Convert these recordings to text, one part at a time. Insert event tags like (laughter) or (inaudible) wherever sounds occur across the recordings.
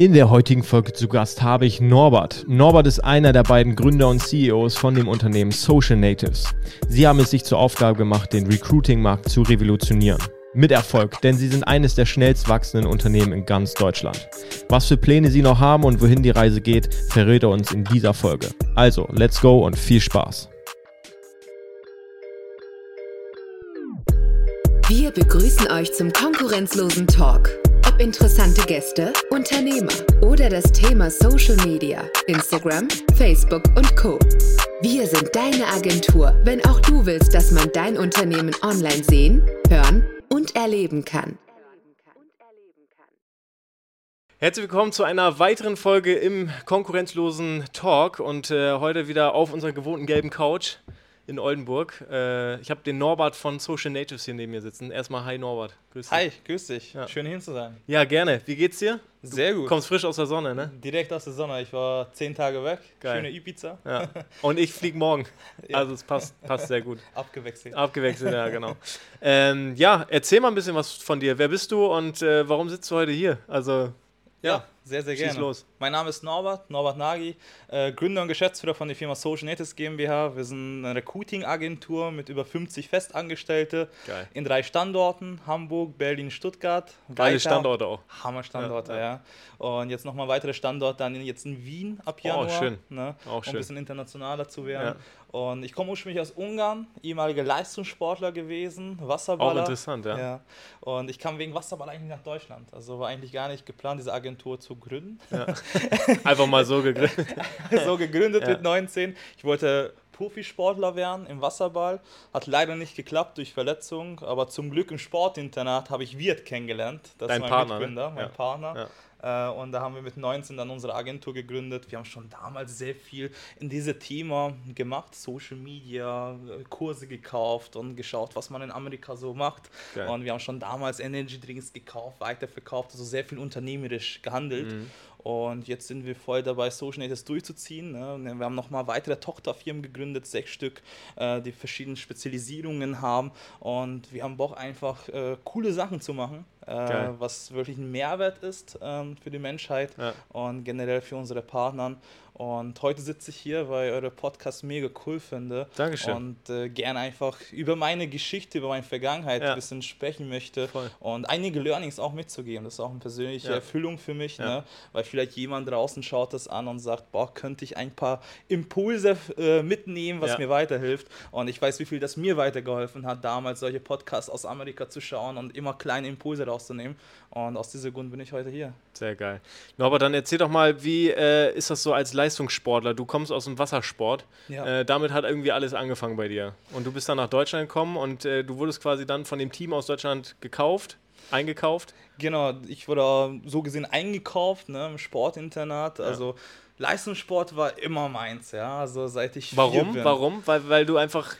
In der heutigen Folge zu Gast habe ich Norbert. Norbert ist einer der beiden Gründer und CEOs von dem Unternehmen Social Natives. Sie haben es sich zur Aufgabe gemacht, den Recruiting-Markt zu revolutionieren. Mit Erfolg, denn sie sind eines der schnellst wachsenden Unternehmen in ganz Deutschland. Was für Pläne sie noch haben und wohin die Reise geht, verrät er uns in dieser Folge. Also, let's go und viel Spaß. Wir begrüßen euch zum konkurrenzlosen Talk interessante Gäste, Unternehmer oder das Thema Social Media, Instagram, Facebook und Co. Wir sind deine Agentur, wenn auch du willst, dass man dein Unternehmen online sehen, hören und erleben kann. Herzlich willkommen zu einer weiteren Folge im konkurrenzlosen Talk und äh, heute wieder auf unserer gewohnten gelben Couch in Oldenburg. Äh, ich habe den Norbert von Social Natives hier neben mir sitzen. Erstmal hi Norbert. Grüß dich. Hi, grüß dich. Ja. Schön hier zu sein. Ja, gerne. Wie geht's dir? Sehr gut. Du kommst frisch aus der Sonne, ne? Direkt aus der Sonne. Ich war zehn Tage weg. Geil. Schöne Ibiza. Ja. Und ich fliege morgen. (laughs) Ja. Also es passt, passt sehr gut. Abgewechselt. Abgewechselt, ja, (laughs) genau. ähm, ja, erzähl mal ein bisschen was von dir. Wer bist du und äh, warum sitzt du heute hier? Also ja, sehr, sehr gerne. los. Mein Name ist Norbert, Norbert Nagy, äh, Gründer und Geschäftsführer von der Firma Social Natives GmbH. Wir sind eine Recruiting-Agentur mit über 50 Festangestellte Geil. in drei Standorten: Hamburg, Berlin, Stuttgart. Geile Standorte auch. Hammer-Standorte, ja, ja. Und jetzt nochmal weitere Standorte dann jetzt in Wien ab oh, Januar. Oh, schön. Ne, auch schön. Um ein bisschen internationaler zu werden. Ja. Und ich komme ursprünglich aus Ungarn, ehemaliger Leistungssportler gewesen, Wasserballer. Auch interessant, ja. ja. Und ich kam wegen Wasserball eigentlich nach Deutschland. Also war eigentlich gar nicht geplant, diese Agentur zu gründen. Ja. (laughs) Einfach mal so gegründet. (laughs) so gegründet ja. mit 19. Ich wollte Profisportler werden im Wasserball. Hat leider nicht geklappt durch Verletzung, aber zum Glück im Sportinternat habe ich Wirt kennengelernt. Das Dein ist mein Partner, ne? Mitgründer, ne? mein Partner. Äh, und da haben wir mit 19 dann unsere Agentur gegründet. Wir haben schon damals sehr viel in diesem Thema gemacht, Social Media, Kurse gekauft und geschaut, was man in Amerika so macht. Okay. Und wir haben schon damals Energy Drinks gekauft, weiterverkauft, also sehr viel unternehmerisch gehandelt. Mhm. Und jetzt sind wir voll dabei, Social Natives durchzuziehen. Ne? Wir haben nochmal weitere Tochterfirmen gegründet, sechs Stück, äh, die verschiedene Spezialisierungen haben. Und wir haben Bock, einfach äh, coole Sachen zu machen, äh, was wirklich ein Mehrwert ist ähm, für die Menschheit ja. und generell für unsere Partner. Und heute sitze ich hier, weil ich eure Podcast mega cool finde. Dankeschön. Und äh, gerne einfach über meine Geschichte, über meine Vergangenheit ja. ein bisschen sprechen möchte. Voll. Und einige Learnings auch mitzugeben. Das ist auch eine persönliche ja. Erfüllung für mich. Ja. Ne? Weil vielleicht jemand draußen schaut das an und sagt, boah, könnte ich ein paar Impulse äh, mitnehmen, was mir weiterhilft. Und ich weiß, wie viel das mir weitergeholfen hat, damals solche Podcasts aus Amerika zu schauen und immer kleine Impulse rauszunehmen. Und aus diesem Grund bin ich heute hier. Sehr geil. Norbert, dann erzähl doch mal, wie äh, ist das so als Leistungssportler? Du kommst aus dem Wassersport. Ja. Äh, damit hat irgendwie alles angefangen bei dir. Und du bist dann nach Deutschland gekommen und äh, du wurdest quasi dann von dem Team aus Deutschland gekauft, eingekauft. Genau, ich wurde so gesehen eingekauft ne, im Sportinternat. Also ja Leistungssport war immer meins, ja, also seit ich Warum? bin. Warum? Weil, weil du einfach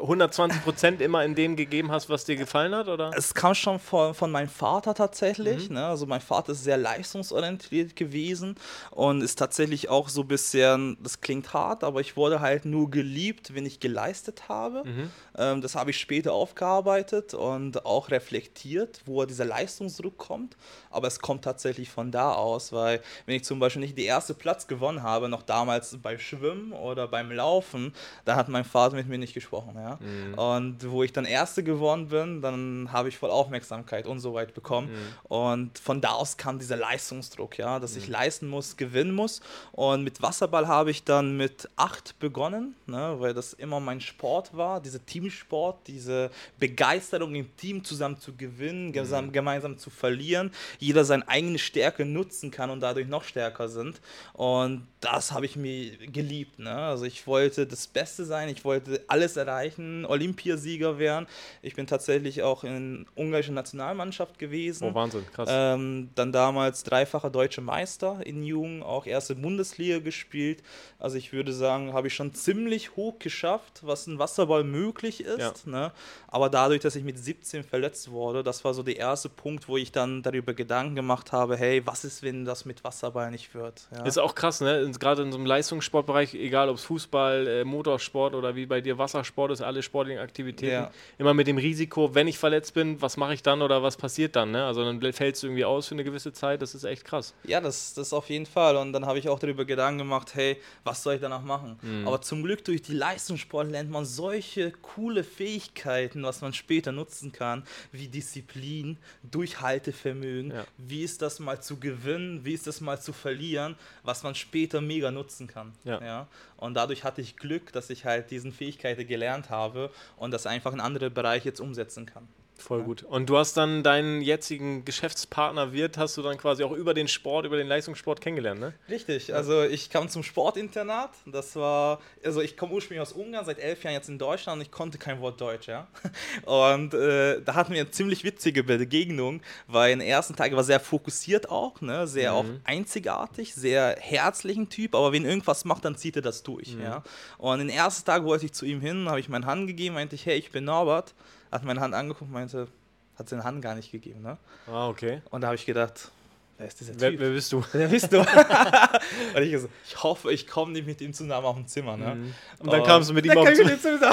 120 äh, Prozent immer in dem gegeben hast, was dir gefallen hat, oder? Es kam schon von, von meinem Vater tatsächlich, mhm. ne? also mein Vater ist sehr leistungsorientiert gewesen und ist tatsächlich auch so ein bisschen, das klingt hart, aber ich wurde halt nur geliebt, wenn ich geleistet habe. Mhm. Ähm, das habe ich später aufgearbeitet und auch reflektiert, wo dieser Leistungsdruck kommt, aber es kommt tatsächlich von da aus, weil wenn ich zum Beispiel nicht die erste Platz gewonnen habe, noch damals beim Schwimmen oder beim Laufen, da hat mein Vater mit mir nicht gesprochen. Ja? Mhm. Und wo ich dann Erste geworden bin, dann habe ich voll Aufmerksamkeit und so weit bekommen. Mhm. Und von da aus kam dieser Leistungsdruck, ja, dass mhm. ich leisten muss, gewinnen muss. Und mit Wasserball habe ich dann mit acht begonnen, ne, weil das immer mein Sport war, dieser Teamsport, diese Begeisterung im Team zusammen zu gewinnen, mhm. gemeinsam zu verlieren, jeder seine eigene Stärke nutzen kann und dadurch noch stärker sind. Und und das habe ich mir geliebt. Ne? Also ich wollte das Beste sein, ich wollte alles erreichen, Olympiasieger werden. Ich bin tatsächlich auch in der ungarischen Nationalmannschaft gewesen. Oh, Wahnsinn, krass. Ähm, dann damals dreifacher deutscher Meister in Jugend, auch erste Bundesliga gespielt. Also ich würde sagen, habe ich schon ziemlich hoch geschafft, was ein Wasserball möglich ist. Ja. Ne? Aber dadurch, dass ich mit 17 verletzt wurde, das war so der erste Punkt, wo ich ich dann darüber Gedanken gemacht habe, hey, was ist, wenn das mit Wasserball nicht wird? Ja. Ist auch krass, ne? Gerade in so einem Leistungssportbereich, egal ob es Fußball, äh, Motorsport oder wie bei dir Wassersport ist, alle sportlichen Aktivitäten, ja. immer mit dem Risiko, wenn ich verletzt bin, was mache ich dann oder was passiert dann? Ne? Also dann fällst du irgendwie aus für eine gewisse Zeit, das ist echt krass. Ja, das, das auf jeden Fall. Und dann habe ich auch darüber Gedanken gemacht, hey, was soll ich danach machen? Mhm. Aber zum Glück durch die Leistungssport lernt man solche coole Fähigkeiten, was man später nutzen kann, wie Disziplin, Durchhaltevermögen, ja. wie ist das mal zu gewinnen, wie ist das mal zu verlieren, was man später mega nutzen kann. Ja. ja? Und dadurch hatte ich Glück, dass ich halt diesen Fähigkeiten gelernt habe und das einfach in andere Bereiche jetzt umsetzen kann. Voll gut. Und du hast dann deinen jetzigen Geschäftspartner Wirt, hast du dann quasi auch über den Sport, über den Leistungssport kennengelernt, ne? Richtig. Also ich kam zum Sportinternat. Das war, also ich komme ursprünglich aus Ungarn, seit elf Jahren jetzt in Deutschland und ich konnte kein Wort Deutsch, ja. (laughs) Und äh, da hatten wir eine ziemlich witzige Begegnung, weil in den ersten Tagen war sehr fokussiert auch, ne? Sehr mhm. auch einzigartig, sehr herzlichen Typ, aber wenn irgendwas macht, dann zieht er das durch, mhm. ja. Und in den ersten Tagen wollte ich zu ihm hin, habe ich meine Hand gegeben, meinte ich, hey, ich bin Norbert hat meine Hand angeguckt und meinte, hat seine Hand gar nicht gegeben. Ne? Ah, okay. Und da habe ich gedacht, Wer ist dieser Typ? Wer, bist du? Wer bist du? (laughs) und ich, so, ich hoffe, ich komme nicht mit ihm zusammen auf dem Zimmer. Ne? Mhm. Und dann kamst du mit ihm auf dem Zimmer.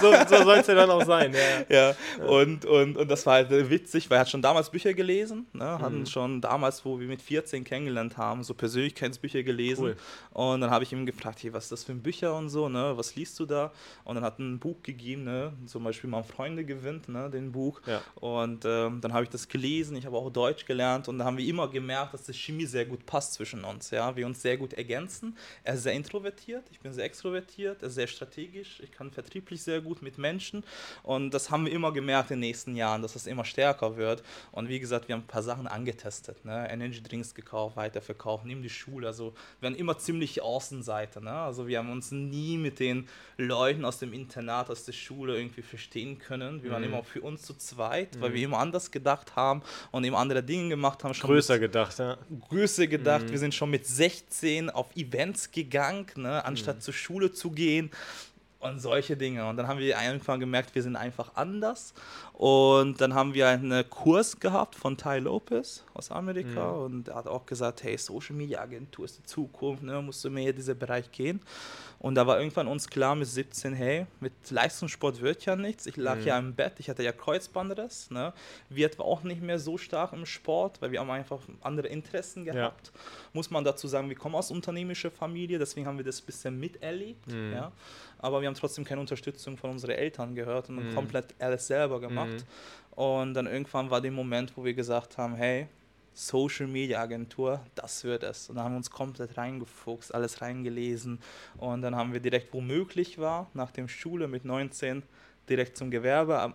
so so soll es ja dann auch sein. Ja, ja. Und, und, und das war halt witzig, weil er hat schon damals Bücher gelesen. Ne? Hatten mhm. schon damals, wo wir mit 14 kennengelernt haben, so Persönlichkeitsbücher gelesen. Cool. Und dann habe ich ihm gefragt, hey, was ist das für ein Bücher und so, ne? was liest du da? Und dann hat er ein Buch gegeben, ne? zum Beispiel «Mein Freunde gewinnt», ne? den Buch. Ja. Und ähm, dann habe ich das gelesen, ich habe auch Deutsch gelernt und da haben wir immer gemerkt, gemerkt, dass die Chemie sehr gut passt zwischen uns. Ja? Wir uns sehr gut ergänzen. Er ist sehr introvertiert, ich bin sehr extrovertiert, er ist sehr strategisch, ich kann vertrieblich sehr gut mit Menschen. Und das haben wir immer gemerkt in den nächsten Jahren, dass das immer stärker wird. Und wie gesagt, wir haben ein paar Sachen angetestet. Ne? Energy Drinks gekauft, weiterverkauft, neben die Schule. Also wir waren immer ziemlich Außenseite. Ne? Also wir haben uns nie mit den Leuten aus dem Internat, aus der Schule irgendwie verstehen können. Wir waren mhm. immer für uns zu zweit, mhm. weil wir immer anders gedacht haben und eben andere Dinge gemacht haben. Größer gedacht gedacht, ja. Größe gedacht. Mhm. Wir sind schon mit 16 auf Events gegangen, ne, anstatt mhm. zur Schule zu gehen und solche Dinge. Und dann haben wir einfach gemerkt, wir sind einfach anders. Und dann haben wir einen Kurs gehabt von Ty Lopez aus Amerika mhm. und er hat auch gesagt, hey, Social Media Agentur ist die Zukunft, ne, musst du mehr in diesen Bereich gehen. Und da war irgendwann uns klar mit 17, hey, mit Leistungssport wird ja nichts. Ich lag mhm. ja im Bett, ich hatte ja Kreuzbandriss. Ne? Wirt war auch nicht mehr so stark im Sport, weil wir haben einfach andere Interessen gehabt. Ja. Muss man dazu sagen, wir kommen aus unternehmischer Familie, deswegen haben wir das ein bisschen miterlebt. Mhm. Ja? Aber wir haben trotzdem keine Unterstützung von unseren Eltern gehört und mhm. komplett alles selber gemacht. Mhm. Und dann irgendwann war der Moment, wo wir gesagt haben, hey, Social Media Agentur, das wird es. Und dann haben wir uns komplett reingefuchst, alles reingelesen. Und dann haben wir direkt, wo möglich war, nach dem Schule mit 19 direkt zum Gewerbeamt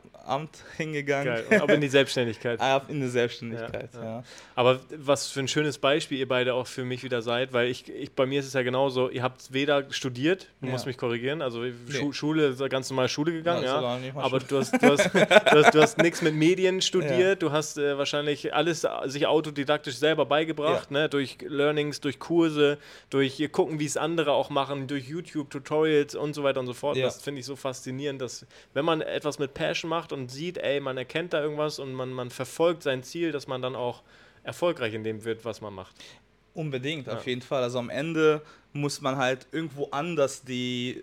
(laughs) hingegangen. Geil. Aber in die Selbstständigkeit. Ab (laughs) in die Selbstständigkeit, ja, ja. Aber was für ein schönes Beispiel ihr beide auch für mich wieder seid, weil ich, ich bei mir ist es ja genauso, ihr habt weder studiert, du ja. musst mich korrigieren, also nee. Schule, ganz normal Schule gegangen, ja. Aber du hast, du hast, (laughs) du hast, du hast nichts mit Medien studiert, du hast äh, wahrscheinlich alles sich autodidaktisch selber beigebracht, ne? durch Learnings, durch Kurse, durch gucken, wie es andere auch machen, durch YouTube-Tutorials und so weiter und so fort. Das finde ich so faszinierend, dass wenn man etwas mit Passion macht und sieht, ey, man erkennt da irgendwas und man, man verfolgt sein Ziel, dass man dann auch erfolgreich in dem wird, was man macht. Unbedingt, ja. auf jeden Fall. Also am Ende muss man halt irgendwo anders die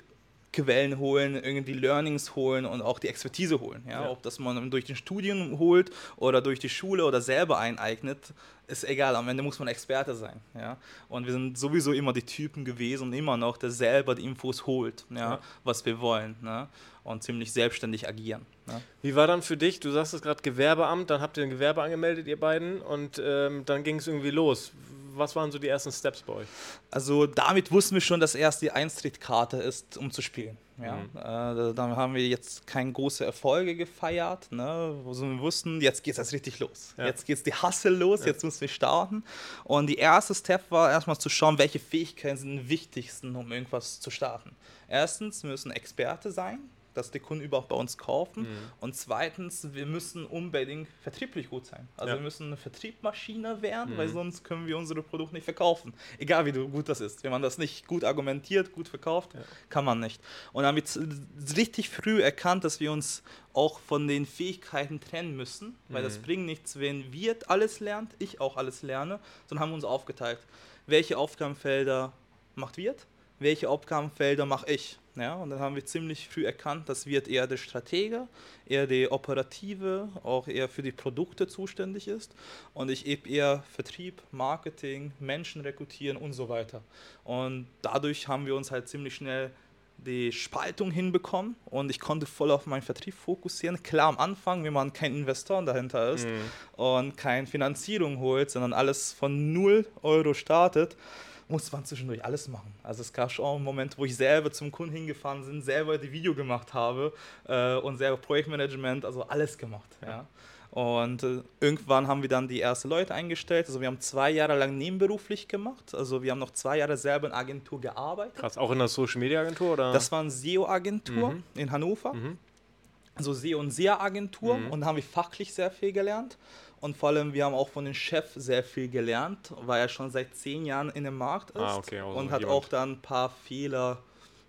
Quellen holen, irgendwie Learnings holen und auch die Expertise holen. Ja? ja. Ob das man durch den Studium holt oder durch die Schule oder selber eineignet, ist egal. Am Ende muss man Experte sein. Ja? Und wir sind sowieso immer die Typen gewesen und immer noch, der selber die Infos holt, ja? ja. was wir wollen. Ne? Und ziemlich selbstständig agieren. Ne? Wie war dann für dich, du sagst es gerade Gewerbeamt, dann habt ihr ein Gewerbe angemeldet, ihr beiden, und ähm, dann ging es irgendwie los was waren so die ersten Steps bei euch? Also damit wussten wir schon, dass erst die Eintrittkarte ist, um zu spielen. Ja, mhm. äh, dann haben wir jetzt keine großen Erfolge gefeiert, ne, wo wir wussten, jetzt geht es richtig los. Ja. Jetzt geht es die Hassel los, ja. jetzt müssen wir starten. Und die erste Step war erstmal zu schauen, welche Fähigkeiten sind am wichtigsten, um irgendwas zu starten. Erstens, müssen Experte sein, dass die Kunden überhaupt bei uns kaufen. Mhm. Und zweitens, wir müssen unbedingt vertrieblich gut sein. Also ja. wir müssen eine Vertriebmaschine werden, mhm. weil sonst können wir unsere Produkte nicht verkaufen. Egal wie gut das ist. Wenn man das nicht gut argumentiert, gut verkauft, ja. kann man nicht. Und haben jetzt richtig früh erkannt, dass wir uns auch von den Fähigkeiten trennen müssen, weil mhm. das bringt nichts, wenn wir alles lernt, ich auch alles lerne, sondern haben uns aufgeteilt. Welche Aufgabenfelder macht Wirt, welche Aufgabenfelder mache ich. Ja, und dann haben wir ziemlich früh erkannt, dass Wirt eher der Stratege, eher der Operative, auch eher für die Produkte zuständig ist und ich eben eher Vertrieb, Marketing, Menschen rekrutieren und so weiter. Und dadurch haben wir uns halt ziemlich schnell die Spaltung hinbekommen und ich konnte voll auf meinen Vertrieb fokussieren. Klar am Anfang, wenn man kein Investor dahinter ist mhm. und keine Finanzierung holt, sondern alles von 0 Euro startet, muss man zwischendurch alles machen. Also es gab schon einen Moment, wo ich selber zum Kunden hingefahren bin, selber die Video gemacht habe äh, und selber Projektmanagement, also alles gemacht. Ja. Und äh, irgendwann haben wir dann die ersten Leute eingestellt. Also wir haben zwei Jahre lang nebenberuflich gemacht. Also wir haben noch zwei Jahre selber in Agentur gearbeitet. Krass, auch in der Social Media Agentur oder? Das war eine SEO-Agentur mhm. in Hannover. Mhm. Also SEO und SEA-Agentur mhm. und da haben wir fachlich sehr viel gelernt. Und vor allem, wir haben auch von dem Chef sehr viel gelernt, weil er schon seit zehn Jahren in dem Markt ah, ist ah, okay, also und hat jemand. auch dann ein paar Fehler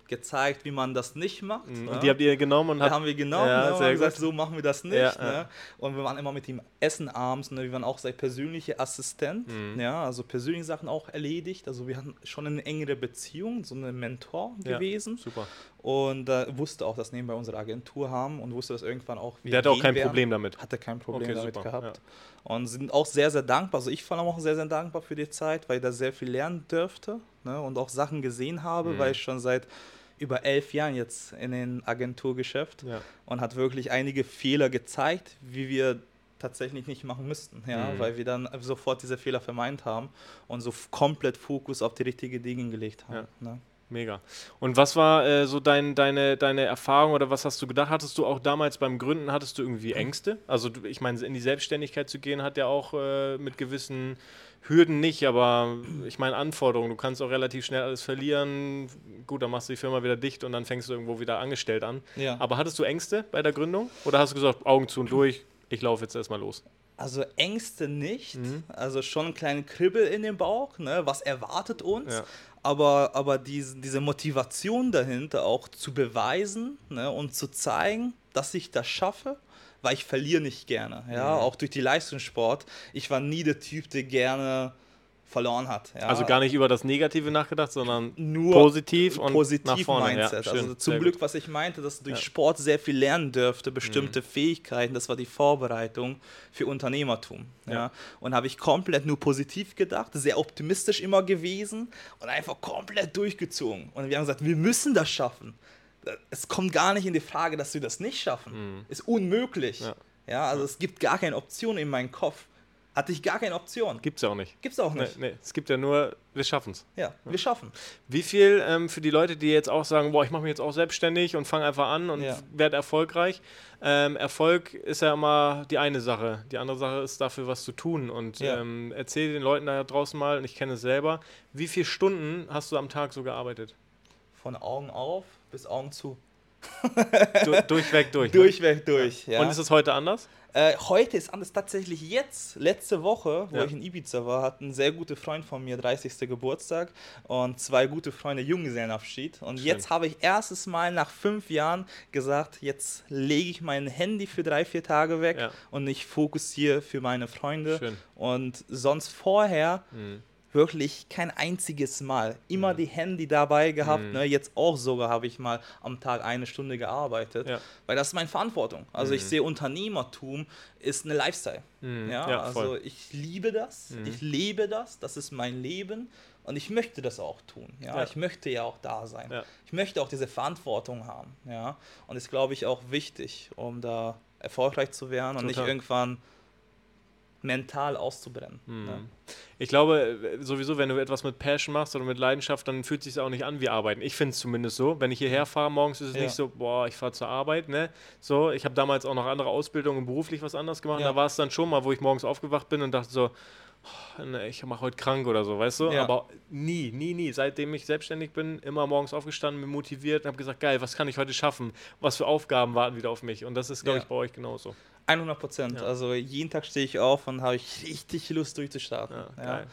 gezeigt, wie man das nicht macht. Mhm. Und die habt ihr genommen und die haben wir genommen ja, ne, und gesagt, so machen wir das nicht. Ja, ne? ja. Und wir waren immer mit ihm essen abends. Ne? Wir waren auch sein persönlicher Assistent. Mhm. Ja, also persönliche Sachen auch erledigt. Also wir hatten schon eine engere Beziehung, so ein Mentor gewesen. Super. Und äh, wusste auch, dass nebenbei unsere Agentur haben und wusste das irgendwann auch. Wie Der hatte auch kein werden. Problem damit. Hatte kein Problem okay, damit super. gehabt. Und sind auch sehr, sehr dankbar. Also ich war auch sehr, sehr dankbar für die Zeit, weil ich da sehr viel lernen dürfte ne? und auch Sachen gesehen habe, mhm. weil ich schon seit über elf Jahren jetzt in den Agenturgeschäft ja. und hat wirklich einige Fehler gezeigt, wie wir tatsächlich nicht machen müssten, ja, mhm. weil wir dann sofort diese Fehler vermeint haben und so komplett Fokus auf die richtigen Dinge gelegt haben. Ja. Ne? Mega. Und was war äh, so dein, deine, deine Erfahrung oder was hast du gedacht? Hattest du auch damals beim Gründen, hattest du irgendwie Ängste? Also ich meine, in die Selbstständigkeit zu gehen hat ja auch äh, mit gewissen Hürden nicht, aber ich meine Anforderungen. Du kannst auch relativ schnell alles verlieren. Gut, dann machst du die Firma wieder dicht und dann fängst du irgendwo wieder angestellt an. Ja. Aber hattest du Ängste bei der Gründung? Oder hast du gesagt, Augen zu und durch, ich laufe jetzt erstmal los? Also Ängste nicht, mhm. also schon ein kleinen Kribbel in dem Bauch, ne? was erwartet uns, ja. aber, aber diese, diese Motivation dahinter auch zu beweisen ne? und zu zeigen, dass ich das schaffe weil ich verliere nicht gerne. Ja, mhm. auch durch die Leistungssport. Ich war nie der Typ, der gerne verloren hat. Ja. Also gar nicht über das Negative nachgedacht, sondern nur positiv und positiv nach vorne. Mindset. Ja, also zum Glück, gut. was ich meinte, dass du durch ja. Sport sehr viel lernen dürfte, bestimmte mhm. Fähigkeiten. Das war die Vorbereitung für Unternehmertum. Ja. Und habe ich komplett nur positiv gedacht, sehr optimistisch immer gewesen und einfach komplett durchgezogen. Und wir haben gesagt, wir müssen das schaffen es kommt gar nicht in die Frage, dass wir das nicht schaffen. Mhm. Ist unmöglich. Ja. ja also es gibt gar keine Option in meinem Kopf. Hatte ich gar keine Option. Gibt es auch nicht. Gibt es auch nicht. Nee, nee. Es gibt ja nur, wir schaffen es. Ja, wir schaffen. Wie viel ähm, für die Leute, die jetzt auch sagen, boah, ich mache mich jetzt auch selbstständig und fange einfach an und ja. werde erfolgreich. Ähm, Erfolg ist ja immer die eine Sache. Die andere Sache ist dafür, was zu tun. Und ja. ähm, erzähl den Leuten da draußen mal, und ich kenne es selber, wie viele Stunden hast du am Tag so gearbeitet? Von Augen auf bis Augen zu. du, durchweg durch. Ne? (laughs) Durchweg durch, ja. Und ist es heute anders? Äh, heute ist anders tatsächlich jetzt, letzte Woche, wo ja. ich in Ibiza war, hat ein sehr guter Freund von mir 30. Geburtstag und zwei gute Freunde Junggesellenabschied. Und Schön. jetzt habe ich erstes Mal nach fünf Jahren gesagt, jetzt lege ich mein Handy für drei, vier Tage weg ja. und ich fokussiere für meine Freunde. Schön. Und sonst vorher mhm wirklich kein einziges Mal. Immer mhm. die Handy dabei gehabt. Mhm. Ne? Jetzt auch sogar habe ich mal am Tag eine Stunde gearbeitet, ja. weil das ist meine Verantwortung. Also mhm. ich sehe Unternehmertum ist eine Lifestyle. Mhm. Ja? ja also ich liebe das, mhm. ich lebe das, das ist mein Leben und ich möchte das auch tun. Ja? ja. Ich möchte ja auch da sein. Ich möchte auch diese Verantwortung haben. Ja? Und das ist, glaube ich, auch wichtig, um da erfolgreich zu werden Total. und nicht irgendwann mental auszubrennen. Mhm. Ne? Ich glaube sowieso, wenn du etwas mit Passion machst oder mit Leidenschaft, dann fühlt es sich auch nicht an wie Arbeiten. Ich finde es zumindest so. Wenn ich hierher fahre morgens, ist es ja. nicht so, boah, ich fahre zur Arbeit. Ne? So, ich habe damals auch noch andere Ausbildungen beruflich was anderes gemacht. Ja. Da war es dann schon mal, wo ich morgens aufgewacht bin und dachte so, ne, ich mache heute krank oder so, weißt du? Ja. Aber nie, nie, nie. Seitdem ich selbstständig bin, immer morgens aufgestanden, bin motiviert und habe gesagt, geil, was kann ich heute schaffen? Was für Aufgaben warten wieder auf mich? Und das ist, glaube Ja. ich, bei euch genauso. 100 Prozent. Ja. Also jeden Tag stehe ich auf und habe ich richtig Lust durchzustarten. Ja.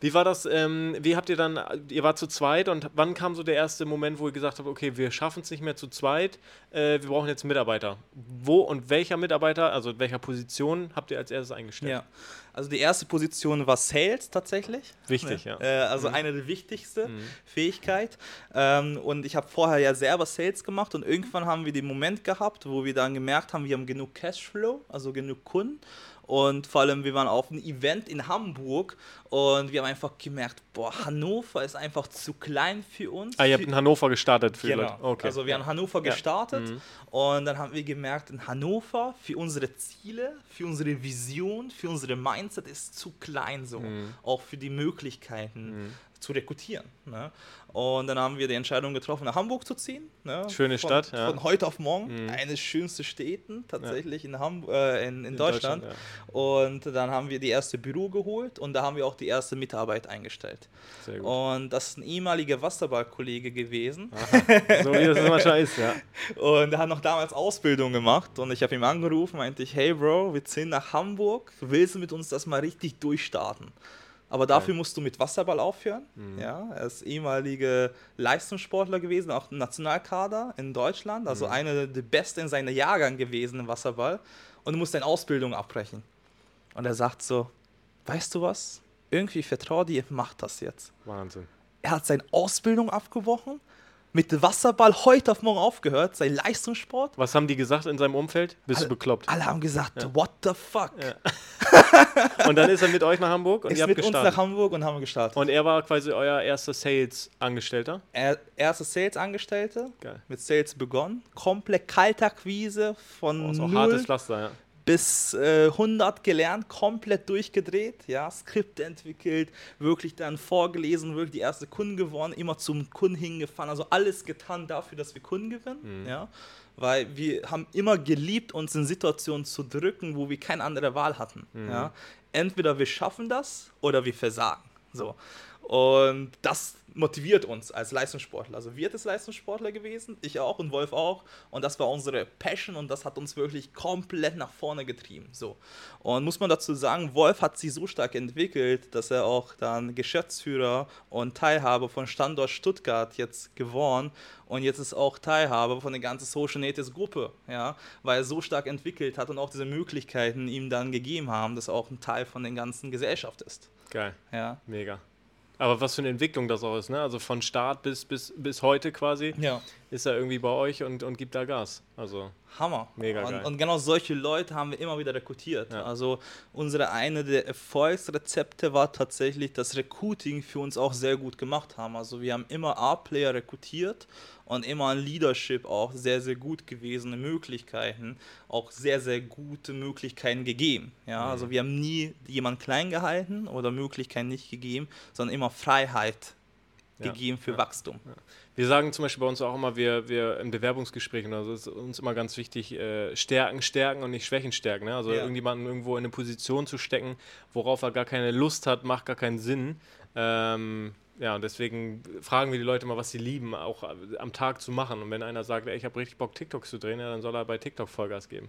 Wie war das, ähm, wie habt ihr dann, ihr wart zu zweit und wann kam so der erste Moment, wo ihr gesagt habt, okay, wir schaffen es nicht mehr zu zweit, äh, wir brauchen jetzt Mitarbeiter. Wo und welcher Mitarbeiter, also in welcher Position habt ihr als erstes eingestellt? Ja. Also die erste Position war Sales tatsächlich. Wichtig, ja. Mhm. Äh, also eine der wichtigsten Fähigkeit. Ähm, und ich habe vorher ja selber Sales gemacht und irgendwann haben wir den Moment gehabt, wo wir dann gemerkt haben, wir haben genug Cashflow, also genug Kunden. Und vor allem, wir waren auf einem Event in Hamburg und wir haben einfach gemerkt, boah, Hannover ist einfach zu klein für uns. Ah, ihr habt in Hannover gestartet für Genau. Leute. Okay. Also wir haben Hannover Ja. gestartet Mhm. und dann haben wir gemerkt, in Hannover für unsere Ziele, für unsere Vision, für unsere Mindset ist zu klein so, Mhm. auch für die Möglichkeiten zu rekrutieren. Ne? Und dann haben wir die Entscheidung getroffen, nach Hamburg zu ziehen. Ne? Schöne von, Stadt, ja. Von heute auf morgen, Mhm. eine schönste Städten tatsächlich in, Hamburg, äh, in, in, In Deutschland. Deutschland, Und dann haben wir die erste Büro geholt und da haben wir auch die erste Mitarbeit eingestellt. Sehr gut. Und das ist ein ehemaliger Wasserballkollege gewesen. so wie das manchmal ist, ja. (laughs) Und er hat noch damals Ausbildung gemacht und ich habe ihm angerufen, meinte ich, hey Bro, wir ziehen nach Hamburg, willst du mit uns das mal richtig durchstarten? Aber dafür musst du mit Wasserball aufhören. Ja, er ist ehemaliger Leistungssportler gewesen, auch Nationalkader in Deutschland, also einer der Besten in seinem Jahrgang gewesen im Wasserball. Und du musst deine Ausbildung abbrechen. Und er sagt so, weißt du was? Irgendwie vertraue dir, mach das jetzt. Wahnsinn. Er hat seine Ausbildung abgebrochen, mit Wasserball heute auf morgen aufgehört, sein Leistungssport. Was haben die gesagt in seinem Umfeld? Bist du bekloppt? Alle haben gesagt, what the fuck? Und dann ist er mit euch nach Hamburg und Ist ihr habt mit uns gestartet. nach Hamburg und haben gestartet. Und er war quasi euer erster Sales-Angestellter. er, erste Sales-Angestellte, Geil. mit Sales begonnen, komplett Kaltakquise von Oh, ist auch 0 hartes Pflaster, ja. Bis äh, 100 gelernt, komplett durchgedreht, ja, Skripte entwickelt, wirklich dann vorgelesen, wirklich die erste Kunden gewonnen, immer zum Kunden hingefahren, also alles getan dafür, dass wir Kunden gewinnen, ja, weil wir haben immer geliebt, uns in Situationen zu drücken, wo wir keine andere Wahl hatten, ja. Entweder wir schaffen das oder wir versagen, so. Und das motiviert uns als Leistungssportler. Also wir sind Leistungssportler gewesen, ich auch und Wolf auch. Und das war unsere Passion und das hat uns wirklich komplett nach vorne getrieben. So. Und muss man dazu sagen, Wolf hat sich so stark entwickelt, dass er auch dann Geschäftsführer und Teilhaber von Standort Stuttgart jetzt geworden und jetzt ist auch Teilhaber von der ganzen Social Natives Gruppe, ja, weil er so stark entwickelt hat und auch diese Möglichkeiten ihm dann gegeben haben, dass er auch ein Teil von der ganzen Gesellschaft ist. Geil. Ja. Mega. Aber was für eine Entwicklung das auch ist, ne? Also von Start bis, bis, bis heute quasi Ja. Ist er irgendwie bei euch und, und gibt da Gas. Also, Hammer. Mega und, geil. und genau solche Leute haben wir immer wieder rekrutiert. Ja. Also unsere eine der Erfolgsrezepte war tatsächlich, dass Recruiting für uns auch sehr gut gemacht haben. Also wir haben immer A-Player rekrutiert und immer an Leadership auch sehr, sehr gut gewesene Möglichkeiten, auch sehr, sehr gute Möglichkeiten gegeben. Ja, Mhm. also wir haben nie jemanden klein gehalten oder Möglichkeiten nicht gegeben, sondern immer Freiheit. Gegeben für. Wachstum. wir sagen zum Beispiel bei uns auch immer, wir, wir in Bewerbungsgesprächen, also ist uns immer ganz wichtig, äh, Stärken stärken und nicht Schwächen stärken. Ne? Also irgendjemanden irgendwo in eine Position zu stecken, worauf er gar keine Lust hat, macht gar keinen Sinn. Ähm, ja, und deswegen fragen wir die Leute mal, was sie lieben, auch am Tag zu machen. Und wenn einer sagt, ey, ich habe richtig Bock, TikToks zu drehen, ja, dann soll er bei TikTok Vollgas geben.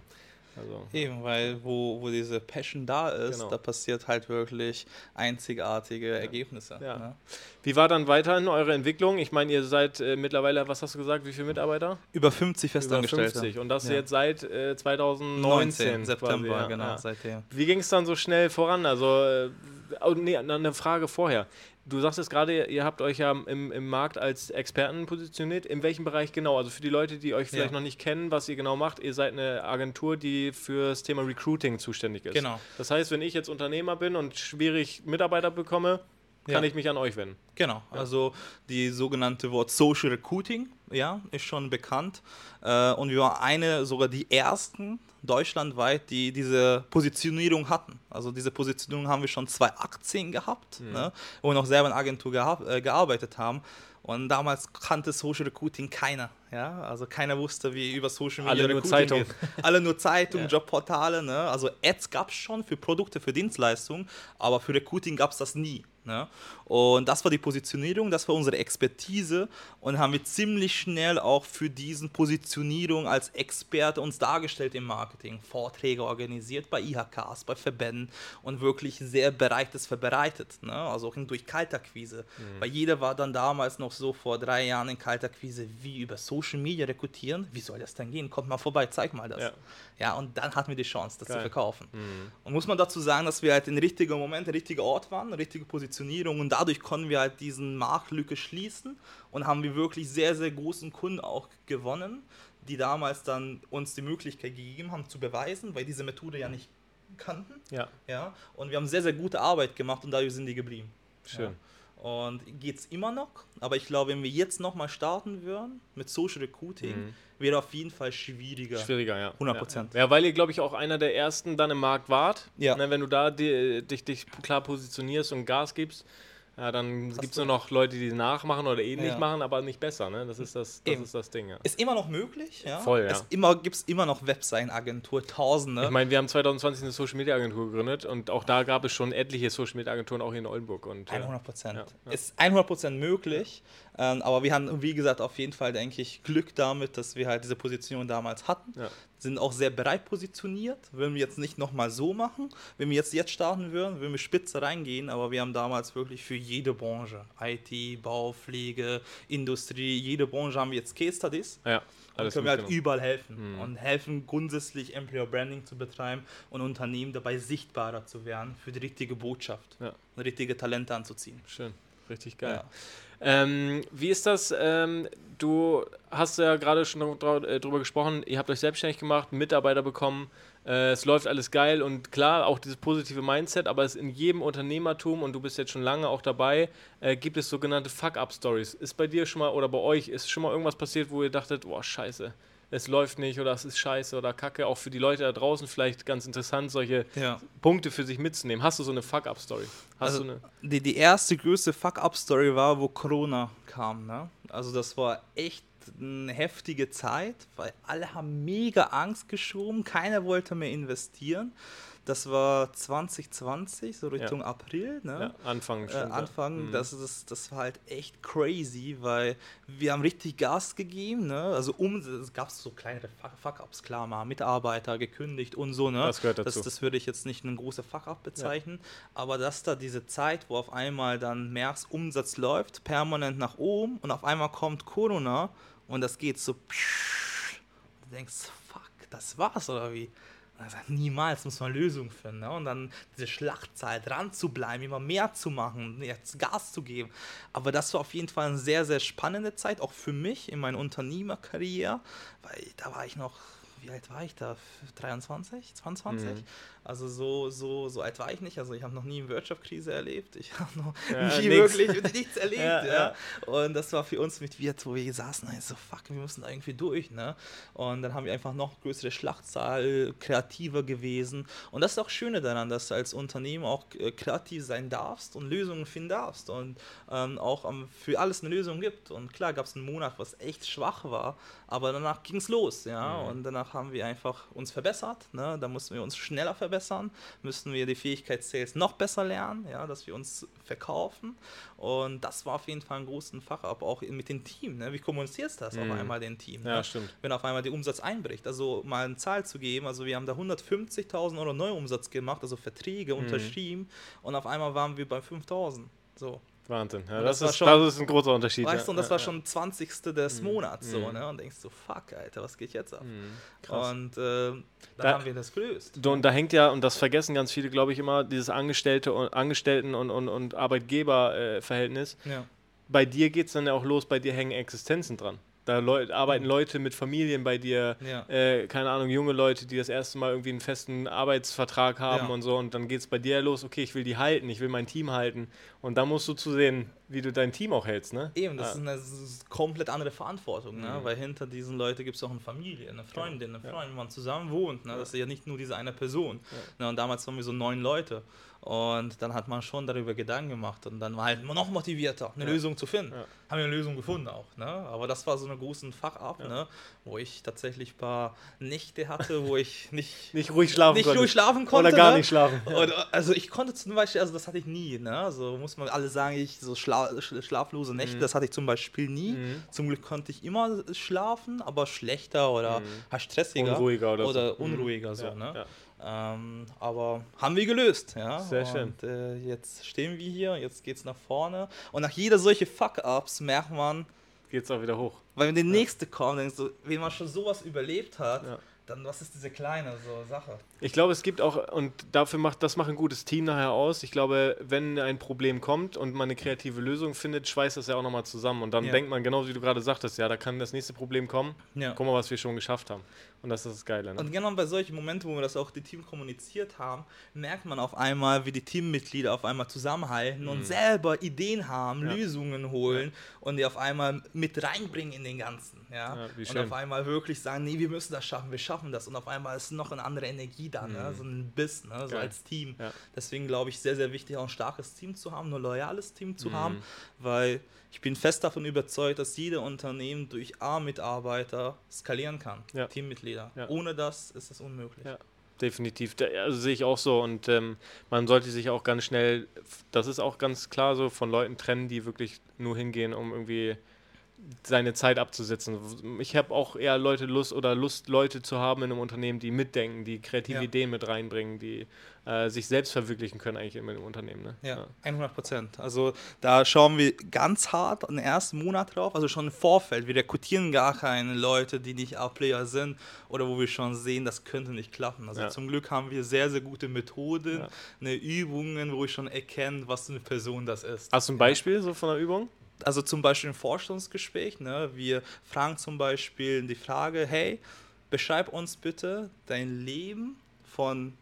Also, Eben, weil wo, wo diese Passion da ist, Genau. da passiert halt wirklich einzigartige Ergebnisse. Ja. Ne? Wie war dann weiterhin eure Entwicklung? Ich meine, ihr seid äh, mittlerweile, was hast du gesagt, wie viele Mitarbeiter? Über 50 Über Festangestellte. 50. Und das Ja. jetzt seit äh, 2019. 19. September, quasi, ja, genau, ja. seitdem. Wie ging es dann so schnell voran? Also, äh, oh, nee, eine Frage vorher. Du sagtest gerade, ihr habt euch ja im, im Markt als Experten positioniert. In welchem Bereich genau? Also für die Leute, die euch vielleicht Ja. noch nicht kennen, was ihr genau macht, ihr seid eine Agentur, die für das Thema Recruiting zuständig ist. Genau. Das heißt, wenn ich jetzt Unternehmer bin und schwierig Mitarbeiter bekomme, kann Ja. ich mich an euch wenden. Genau, also die sogenannte Wort Social Recruiting ja, ist schon bekannt. Äh, und wir waren eine, sogar die ersten deutschlandweit, die diese Positionierung hatten. Also diese Positionierung haben wir schon 2018 gehabt, mhm. ne, wo wir noch selber in Agentur äh, gearbeitet haben. Und damals kannte Social Recruiting keiner. Ja? Also keiner wusste, wie über Social Media Alle Recruiting nur Zeitung. Geht. Alle nur Zeitung, (laughs) ja. Jobportale. Ne? Also Ads gab es schon für Produkte, für Dienstleistungen, aber für Recruiting gab es das nie. Ne? Und das war die Positionierung, das war unsere Expertise und haben wir ziemlich schnell auch für diesen Positionierung als Experte uns dargestellt im Marketing, Vorträge organisiert bei IHKs, bei Verbänden und wirklich sehr bereites verbreitet, ne? also auch durch Kaltakquise, mhm. weil jeder war dann damals noch so vor drei Jahren in Kaltakquise, wie über Social Media rekrutieren, wie soll das denn gehen, kommt mal vorbei, zeig mal das. Ja, ja und dann hatten wir die Chance, das Geil. zu verkaufen. Mhm. Und muss man dazu sagen, dass wir halt in richtigen Moment, der richtige Ort waren, richtige Position Positionierung und dadurch konnten wir halt diesen Marktlücke schließen und haben wir wirklich sehr, sehr großen Kunden auch gewonnen, die damals dann uns die Möglichkeit gegeben haben zu beweisen, weil diese Methode ja nicht kannten. Ja. ja. Und wir haben sehr, sehr gute Arbeit gemacht und dadurch sind die geblieben. Schön. Ja. Und geht es immer noch, aber ich glaube, wenn wir jetzt nochmal starten würden mit Social Recruiting, mhm. wäre auf jeden Fall schwieriger. Schwieriger, ja. 100 Prozent. Ja. ja. weil ihr, glaube ich, auch einer der ersten dann im Markt wart. Ja. Ne, wenn du da die, dich, dich klar positionierst und Gas gibst, ja, dann gibt es nur noch Leute, die nachmachen oder ähnlich ja. machen, aber nicht besser. Ne? Das, ist das, das ist das Ding. Ja. Ist immer noch möglich. Ja? Voll, ja. Es immer, gibt es immer noch Webseitenagentur, tausende. Ich meine, wir haben 2020 eine Social Media Agentur gegründet und auch da gab es schon etliche Social Media Agenturen, auch hier in Oldenburg. Und, 100 Prozent. Ja, Ist 100 Prozent möglich. Ähm, aber wir haben, wie gesagt, auf jeden Fall, denke ich, Glück damit, dass wir halt diese Position damals hatten. Sind auch sehr breit positioniert. Würden wir jetzt nicht nochmal so machen. Wenn wir jetzt jetzt starten würden, würden wir spitze reingehen. Aber wir haben damals wirklich für jede Branche, IT, Bau, Pflege, Industrie, jede Branche haben wir jetzt Case Studies. Ja. Alles können wir halt überall helfen mhm. und helfen grundsätzlich Employer Branding zu betreiben und Unternehmen dabei sichtbarer zu werden für die richtige Botschaft ja. und richtige Talente anzuziehen. Schön, richtig geil. Ja. Ähm, wie ist das? Ähm, du hast ja gerade schon äh, drüber gesprochen, ihr habt euch selbstständig gemacht, Mitarbeiter bekommen, äh, es läuft alles geil und klar, auch dieses positive Mindset, aber es in jedem Unternehmertum und du bist jetzt schon lange auch dabei, äh, gibt es sogenannte Fuck-Up-Stories. Ist bei dir schon mal oder bei euch ist schon mal irgendwas passiert, wo ihr dachtet, boah, scheiße, es läuft nicht oder es ist scheiße oder kacke. Auch für die Leute da draußen vielleicht ganz interessant, solche ja. Punkte für sich mitzunehmen. Hast du so eine Fuck-Up-Story? Also die, die erste größte Fuck-Up-Story war, wo Corona kam. Ne? Also das war echt eine heftige Zeit, weil alle haben mega Angst geschoben, keiner wollte mehr investieren. Das war 2020, so Richtung ja. April. Ne? Ja, Anfang schon. Äh, Anfang, mhm. das, das, das war halt echt crazy, weil wir haben richtig Gas gegeben. Ne? Also um, es gab so kleinere Fuck-Ups, klar, mal Mitarbeiter gekündigt und so. Ne? Das gehört dazu. Das, das würde ich jetzt nicht einen großen Fuck-Up bezeichnen. Ja. Aber dass da diese Zeit, wo auf einmal dann März Umsatz läuft, permanent nach oben und auf einmal kommt Corona und das geht so. Du denkst, fuck, das war's oder wie? Also niemals muss man Lösungen finden. Ne? Und dann diese Schlachtzeit dran zu bleiben, immer mehr zu machen, jetzt Gas zu geben. Aber das war auf jeden Fall eine sehr, sehr spannende Zeit, auch für mich in meiner Unternehmerkarriere, weil da war ich noch wie alt war ich da? 23, 22? Mhm. Also so, so, so alt war ich nicht. Also ich habe noch nie eine Wirtschaftskrise erlebt. Ich habe noch ja, nie nix. wirklich (laughs) nichts erlebt. ja, ja. Und das war für uns mit Wirt, wo wir saßen, so fuck, wir müssen da irgendwie durch. Ne? Und dann haben wir einfach noch größere Schlachtzahl, kreativer gewesen. Und das ist auch Schöne daran, dass du als Unternehmen auch äh, kreativ sein darfst und Lösungen finden darfst und ähm, auch um, für alles eine Lösung gibt. Und klar gab es einen Monat, was echt schwach war, aber danach ging es los. Ja? Mhm. Und danach haben wir einfach uns verbessert. Ne? Da mussten wir uns schneller verbessern müssen wir die Fähigkeit Sales noch besser lernen, ja, dass wir uns verkaufen. Und das war auf jeden Fall ein großer Fach, aber auch mit dem Team. Ne? Wie kommunizierst du das mhm. auf einmal den Team? Ja, ne? stimmt. Wenn auf einmal der Umsatz einbricht. Also mal eine Zahl zu geben, also wir haben da 150.000 Euro Neuumsatz gemacht, also Verträge mhm. unterschrieben und auf einmal waren wir bei 5.000. So. Wahnsinn. Ja, das, das, ist, schon, das ist ein großer Unterschied. Weißt du, und das ja, war schon 20. des mhm. Monats so, mhm. ne? Und denkst du, so, fuck, Alter, was geht jetzt ab? Mhm. Und äh, dann da, haben wir das gelöst. Und da hängt ja, und das vergessen ganz viele, glaube ich, immer, dieses Angestellte und Angestellten- und, und, und Arbeitgeberverhältnis. Äh. Bei dir geht es dann ja auch los, bei dir hängen Existenzen dran Da Leu arbeiten Leute mit Familien bei dir, Ja. äh, keine Ahnung, junge Leute, die das erste Mal irgendwie einen festen Arbeitsvertrag haben Ja. und so. Und dann geht es bei dir los, okay, ich will die halten, ich will mein Team halten. Und dann musst du zu sehen, wie du dein Team auch hältst, ne? Eben, das Ja. ist eine das ist komplett andere Verantwortung, ne? Mhm. weil hinter diesen Leuten gibt es auch eine Familie, eine Freundin, eine Freundin, wo man zusammen wohnt. Ne? Das ist ja nicht nur diese eine Person. Ne? Und damals waren wir so neun Leute. Und dann hat man schon darüber Gedanken gemacht und dann war halt noch motivierter, eine Ja. Lösung zu finden. Ja. Haben wir eine Lösung gefunden auch. Ne? Aber das war so eine großen Fach ab, Ja. ne? wo ich tatsächlich ein paar Nächte hatte, wo ich (laughs) nicht, Nicht ruhig schlafen nicht konntest. ruhig schlafen konnte. Oder gar ne? nicht schlafen. Und, also ich konnte zum Beispiel, also das hatte ich nie, ne? Also muss man alle sagen, ich so schla sch- schlaflose Nächte, Mhm. das hatte ich zum Beispiel nie. Mhm. Zum Glück konnte ich immer schlafen, aber schlechter oder Mhm. halt stressiger Unruhiger oder so. oder Mhm. unruhiger so, ne? Ja. Ähm, aber haben wir gelöst, ja. Sehr schön. Und äh, jetzt stehen wir hier, jetzt geht's nach vorne. Und nach jeder solche Fuck-Ups merkt man, Geht's auch wieder hoch. weil wenn der nächste kommt, denkst du, wenn man schon sowas überlebt hat, Ja. Dann was ist diese kleine so Sache? Ich glaube, es gibt auch, und dafür macht, das macht ein gutes Team nachher aus. Ich glaube, wenn ein Problem kommt und man eine kreative Lösung findet, schweißt das ja auch nochmal zusammen. Und dann Ja. denkt man, genau wie du gerade sagtest, ja, da kann das nächste Problem kommen. Ja. Guck mal, was wir schon geschafft haben. Und das ist das Geile. Ne? Und genau bei solchen Momenten, wo wir das auch die Team kommuniziert haben, merkt man auf einmal, wie die Teammitglieder auf einmal zusammenhalten und selber Ideen haben, Mhm. Ja. Lösungen holen und die auf einmal mit reinbringen in den Ganzen. Ja? Und auf einmal wirklich sagen, nee, wir müssen das schaffen, wir schaffen das. Und auf einmal ist noch eine andere Energie da, ne? so ein Biss, ne? so Mhm. Geil. als Team. Ja. Deswegen glaube ich, sehr, sehr wichtig, auch ein starkes Team zu haben, ein loyales Team Mhm. zu haben, weil ich bin fest davon überzeugt, dass jeder Unternehmen durch A-Mitarbeiter skalieren kann, Ja. Teammitglieder. Ja. Ohne das ist es unmöglich. Definitiv, Da- also sehe ich auch so und ähm, man sollte sich auch ganz schnell, das ist auch ganz klar so, von Leuten trennen, die wirklich nur hingehen, um irgendwie seine Zeit abzusetzen. Ich habe auch eher Leute Lust oder Lust, Leute zu haben in einem Unternehmen, die mitdenken, die kreative Ja. Ideen mit reinbringen, die äh, sich selbst verwirklichen können eigentlich in einem Unternehmen. Ne? Ja, 100 Prozent. Also da schauen wir ganz hart in den ersten Monat drauf, also schon im Vorfeld. Wir rekrutieren gar keine Leute, die nicht A-Player sind oder wo wir schon sehen, das könnte nicht klappen. Also Ja. zum Glück haben wir sehr, sehr gute Methoden, Ja. eine Übungen, wo ich schon erkenne, was für eine Person das ist. Hast du ein Beispiel so von der Übung? Also zum Beispiel im Vorstellungsgespräch, ne, wir fragen zum Beispiel die Frage, hey, beschreib uns bitte dein Leben von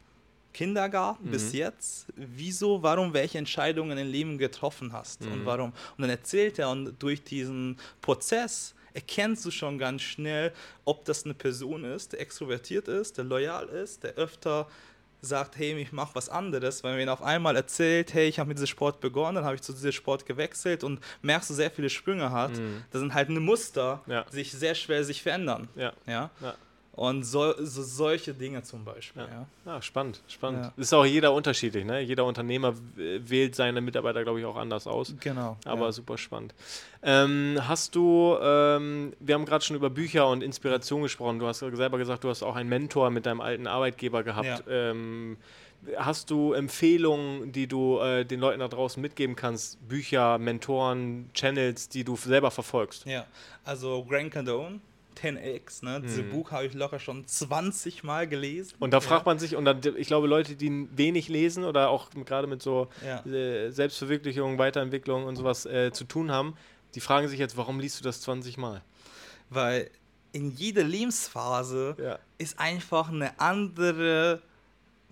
Kindergarten bis jetzt, wieso, warum, welche Entscheidungen im Leben getroffen hast und warum. Und dann erzählt er und durch diesen Prozess erkennst du schon ganz schnell, ob das eine Person ist, der extrovertiert ist, der loyal ist, der öfter sagt, hey, ich mache was anderes, weil wenn er auf einmal erzählt, hey, ich habe mit diesem Sport begonnen, dann habe ich zu diesem Sport gewechselt und merkst du sehr viele Sprünge hat, das sind halt eine Muster, Ja. die sich sehr schwer sich verändern. Ja. Ja? Ja. Und so, so solche Dinge zum Beispiel. Ja. Ja. Ah, spannend, spannend. Ja. Ist auch jeder unterschiedlich, ne? Jeder Unternehmer wählt seine Mitarbeiter, glaube ich, auch anders aus. Genau. Aber ja. super spannend. Ähm, hast du, ähm, wir haben gerade schon über Bücher und Inspiration gesprochen. Du hast ja selber gesagt, du hast auch einen Mentor mit deinem alten Arbeitgeber gehabt. Ähm, hast du Empfehlungen, die du äh, den Leuten da draußen mitgeben kannst? Bücher, Mentoren, Channels, die du selber verfolgst? Ja, also Grant Cardone, 10x, ne? Dieses Buch habe ich locker schon 20 Mal gelesen. Und da ja. fragt man sich, und dann, ich glaube, Leute, die wenig lesen oder auch gerade mit so Ja. äh, Selbstverwirklichung, Weiterentwicklung und sowas äh, zu tun haben, die fragen sich jetzt, warum liest du das 20 Mal? Weil in jeder Lebensphase Ja. ist einfach eine andere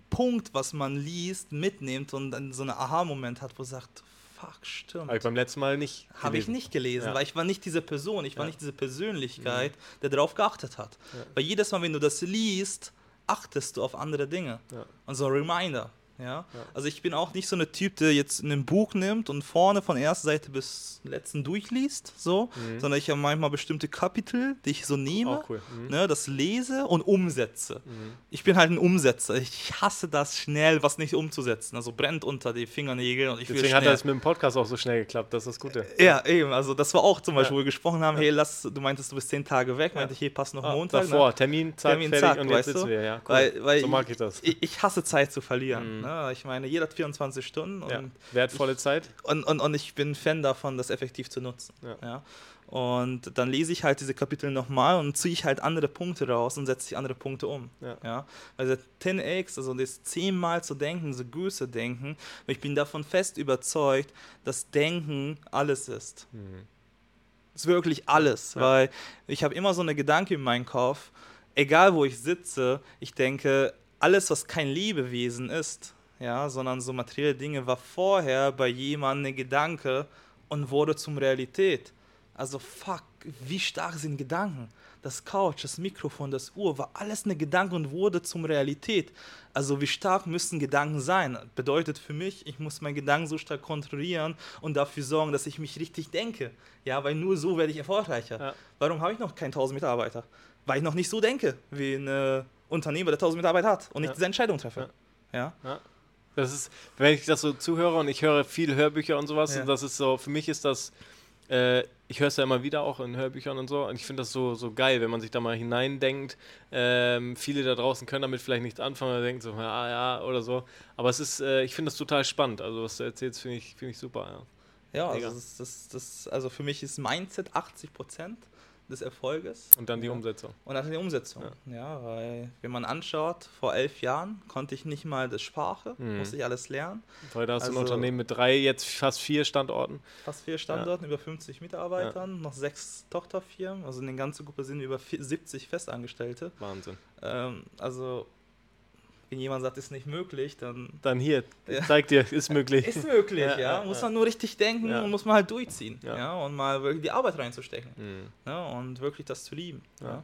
Punkt, was man liest, mitnimmt und dann so einen Aha-Moment hat, wo sagt, fuck, stimmt. Habe ich beim letzten Mal nicht. Habe ich gelesen. nicht gelesen, Ja. weil ich war nicht diese Person, ich war Ja. nicht diese Persönlichkeit, der darauf geachtet hat. Weil jedes Mal, wenn du das liest, achtest du auf andere Dinge. Und so ein Reminder. Ja? Also ich bin auch nicht so ein Typ, der jetzt ein Buch nimmt und vorne von erster Seite bis letzten durchliest, so, sondern ich habe manchmal bestimmte Kapitel, die ich so nehme, Mhm. Auch cool. Mhm. ne, das lese und umsetze. Ich bin halt ein Umsetzer. Ich hasse das schnell, was nicht umzusetzen. Also brennt unter die Fingernägel und ich will Deswegen hat schnell. das mit dem Podcast auch so schnell geklappt, das ist das Gute. Ja, eben. Also das war auch zum Beispiel, Ja. wo wir gesprochen haben, hey, lass, du meintest, du bist zehn Tage weg, meinte ich, hey, passt noch Ah, Montag. davor, ne? Termin, zack, Termin, fertig zack, und jetzt weißt sitzen du? wir. Ja, cool. Weil, weil so mag ich das. Ich, ich hasse Zeit zu verlieren. Ne? Ich meine, jeder hat 24 Stunden und, Ja. Wertvolle Zeit. und, und, und ich bin Fan davon, das effektiv zu nutzen. Ja. Ja. Und dann lese ich halt diese Kapitel nochmal und ziehe ich halt andere Punkte raus und setze die andere Punkte um. Ja. Ja. Also 10x, also das zehnmal zu denken, so Größe denken, ich bin davon fest überzeugt, dass Denken alles ist. Mhm. Das ist wirklich alles, Ja. weil ich habe immer so eine Gedanke in meinem Kopf, egal wo ich sitze, ich denke, alles, was kein Lebewesen ist, ja, sondern so materielle Dinge, war vorher bei jemandem ein Gedanke und wurde zum Realität. Also fuck, wie stark sind Gedanken? Das Couch, das Mikrofon, das Uhr, war alles eine Gedanke und wurde zum Realität. Also wie stark müssen Gedanken sein? Bedeutet für mich, ich muss meinen Gedanken so stark kontrollieren und dafür sorgen, dass ich mich richtig denke. Ja, weil nur so werde ich erfolgreicher. Ja. Warum habe ich noch keinen 1000 Mitarbeiter? Weil ich noch nicht so denke wie ein Unternehmer, der 1000 Mitarbeiter hat und nicht Ja. diese Entscheidung treffe. Ja. Ja. Das ist, wenn ich das so zuhöre und ich höre viele Hörbücher und sowas, Ja. und das ist so, für mich ist das, äh, ich höre es ja immer wieder auch in Hörbüchern und so, und ich finde das so, so geil, wenn man sich da mal hineindenkt. Ähm, viele da draußen können damit vielleicht nichts anfangen oder denken so, ja, ja, oder so. Aber es ist, äh, ich finde das total spannend. Also, was du erzählst, finde ich, finde ich super, ja. Ja, also, das, das, das, also für mich ist Mindset 80% des Erfolges. Und dann die ja. Umsetzung. Und dann die Umsetzung. Ja. weil wenn man anschaut, vor elf Jahren konnte ich nicht mal das Sprache, Mhm. musste ich alles lernen. Weil da hast du ein Also- Unternehmen mit drei, jetzt fast vier Standorten. Fast vier Standorten, über 50 Mitarbeitern, noch sechs Tochterfirmen. Also in der ganzen Gruppe sind über vier- 70 Festangestellte. Wahnsinn. Ähm, also wenn jemand sagt, ist nicht möglich, dann Dann hier, Ja. zeig dir, ist möglich. ist möglich, Ja, ja. Muss man nur richtig denken und muss man halt durchziehen. Ja. Und mal wirklich die Arbeit reinzustecken. Mhm. Ja, und wirklich das zu lieben. Ja.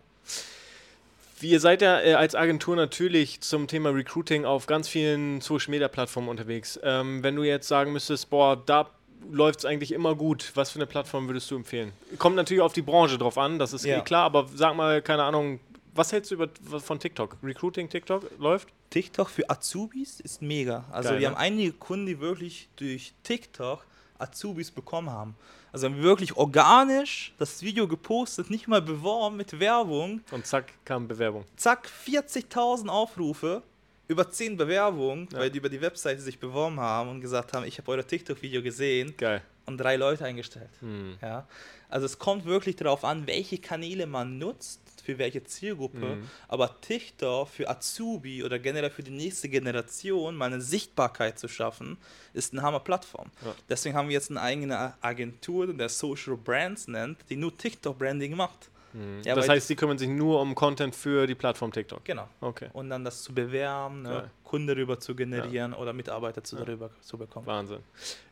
Ihr seid ja äh, als Agentur natürlich zum Thema Recruiting auf ganz vielen Social Media Plattformen unterwegs. Ähm, wenn du jetzt sagen müsstest, boah, da läuft es eigentlich immer gut, was für eine Plattform würdest du empfehlen? Kommt natürlich auf die Branche drauf an, das ist Ja. eh klar, aber sag mal, keine Ahnung, was hältst du über, von TikTok? Recruiting TikTok läuft? TikTok für Azubis ist mega. Also Geil, wir ne? haben einige Kunden, die wirklich durch TikTok Azubis bekommen haben. Also haben wir wirklich organisch das Video gepostet, nicht mal beworben mit Werbung. Und zack, kam Bewerbung. Zack, 40.000 Aufrufe, über 10 Bewerbungen, Ja. weil die über die Webseite sich beworben haben und gesagt haben, ich habe euer TikTok-Video gesehen Geil. Und drei Leute eingestellt. Hm. Ja? Also es kommt wirklich darauf an, welche Kanäle man nutzt, für welche Zielgruppe. Mhm. Aber TikTok für Azubi oder generell für die nächste Generation mal eine Sichtbarkeit zu schaffen, ist eine Hammer-Plattform. Ja. Deswegen haben wir jetzt eine eigene Agentur, der Social Brands nennt, die nur TikTok-Branding macht. Hm. Ja, das heißt, die kümmern sich nur um Content für die Plattform TikTok. Genau. Okay. Und dann das zu bewerben, ne? Kunden darüber zu generieren oder Mitarbeiter zu darüber zu bekommen. Wahnsinn.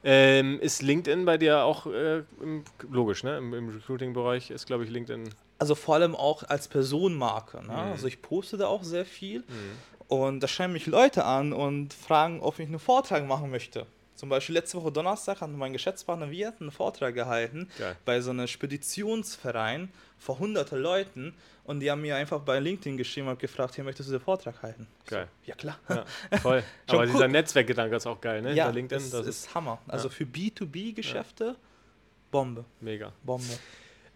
Ähm, ist LinkedIn bei dir auch äh, im, logisch, ne? Im, im Recruiting-Bereich ist, glaube ich, LinkedIn. Also vor allem auch als Personenmarke. Ne? Mhm. Also ich poste da auch sehr viel. Und da schreiben mich Leute an und fragen, ob ich einen Vortrag machen möchte. Zum Beispiel letzte Woche Donnerstag hat mein Geschäftspartner Wirt einen Vortrag gehalten Geil. bei so einem Speditionsverein vor hunderte Leuten und die haben mir einfach bei LinkedIn geschrieben und gefragt, hier möchtest du den Vortrag halten? Geil. So, ja klar. Ja, (laughs) voll. Aber dieser. Netzwerkgedanke ist auch geil, ne? Ja, Hinter LinkedIn, das, das, ist, Hammer. Also Ja. für B2B-Geschäfte, Bombe, mega. Bombe.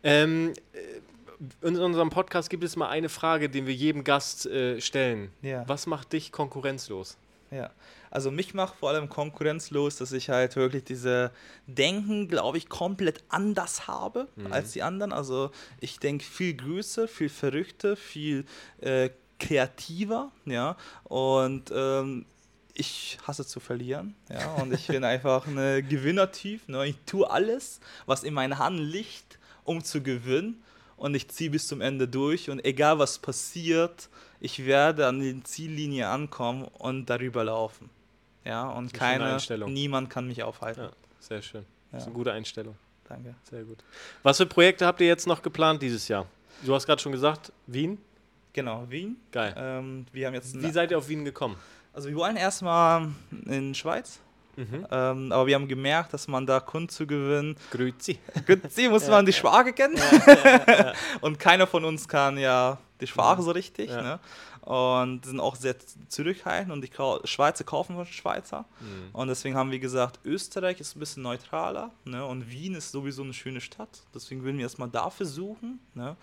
Ähm, äh, in unserem Podcast gibt es mal eine Frage, die wir jedem Gast äh, stellen. Ja. Was macht dich konkurrenzlos? Ja, also mich macht vor allem konkurrenzlos, dass ich halt wirklich diese Denken, glaube ich, komplett anders habe als die anderen. Also ich denke viel größer, viel verrückter, viel äh, kreativer, ja. Und ähm, ich hasse zu verlieren, ja. Und ich bin (laughs) einfach ein Gewinnertyp. Ne? Ich tue alles, was in meinen Hand liegt, um zu gewinnen. Und ich ziehe bis zum Ende durch. Und egal was passiert, ich werde an die Ziellinie ankommen und darüber laufen. Ja, und keine, Einstellung. niemand kann mich aufhalten. Ja, sehr schön. Das ist eine gute Einstellung. Danke. Sehr gut. Was für Projekte habt ihr jetzt noch geplant dieses Jahr? Du hast gerade schon gesagt, Wien. Genau, Wien. Geil. Ähm, wir haben jetzt Wie seid ihr auf Wien gekommen? also wir wollen erstmal in Schweiz, Mhm. ähm, aber wir haben gemerkt, dass man da Kunden zu gewinnen, Grüezi. Grüezi, muss man die Sprache kennen. (laughs) und keiner von uns kann ja die Sprache so richtig. Ja. Ne? Und sind auch sehr zurückhaltend und die Schweizer kaufen von Schweizer. Mhm. Und deswegen haben wir gesagt, Österreich ist ein bisschen neutraler ne? und Wien ist sowieso eine schöne Stadt. Deswegen würden wir erstmal da versuchen. Ne?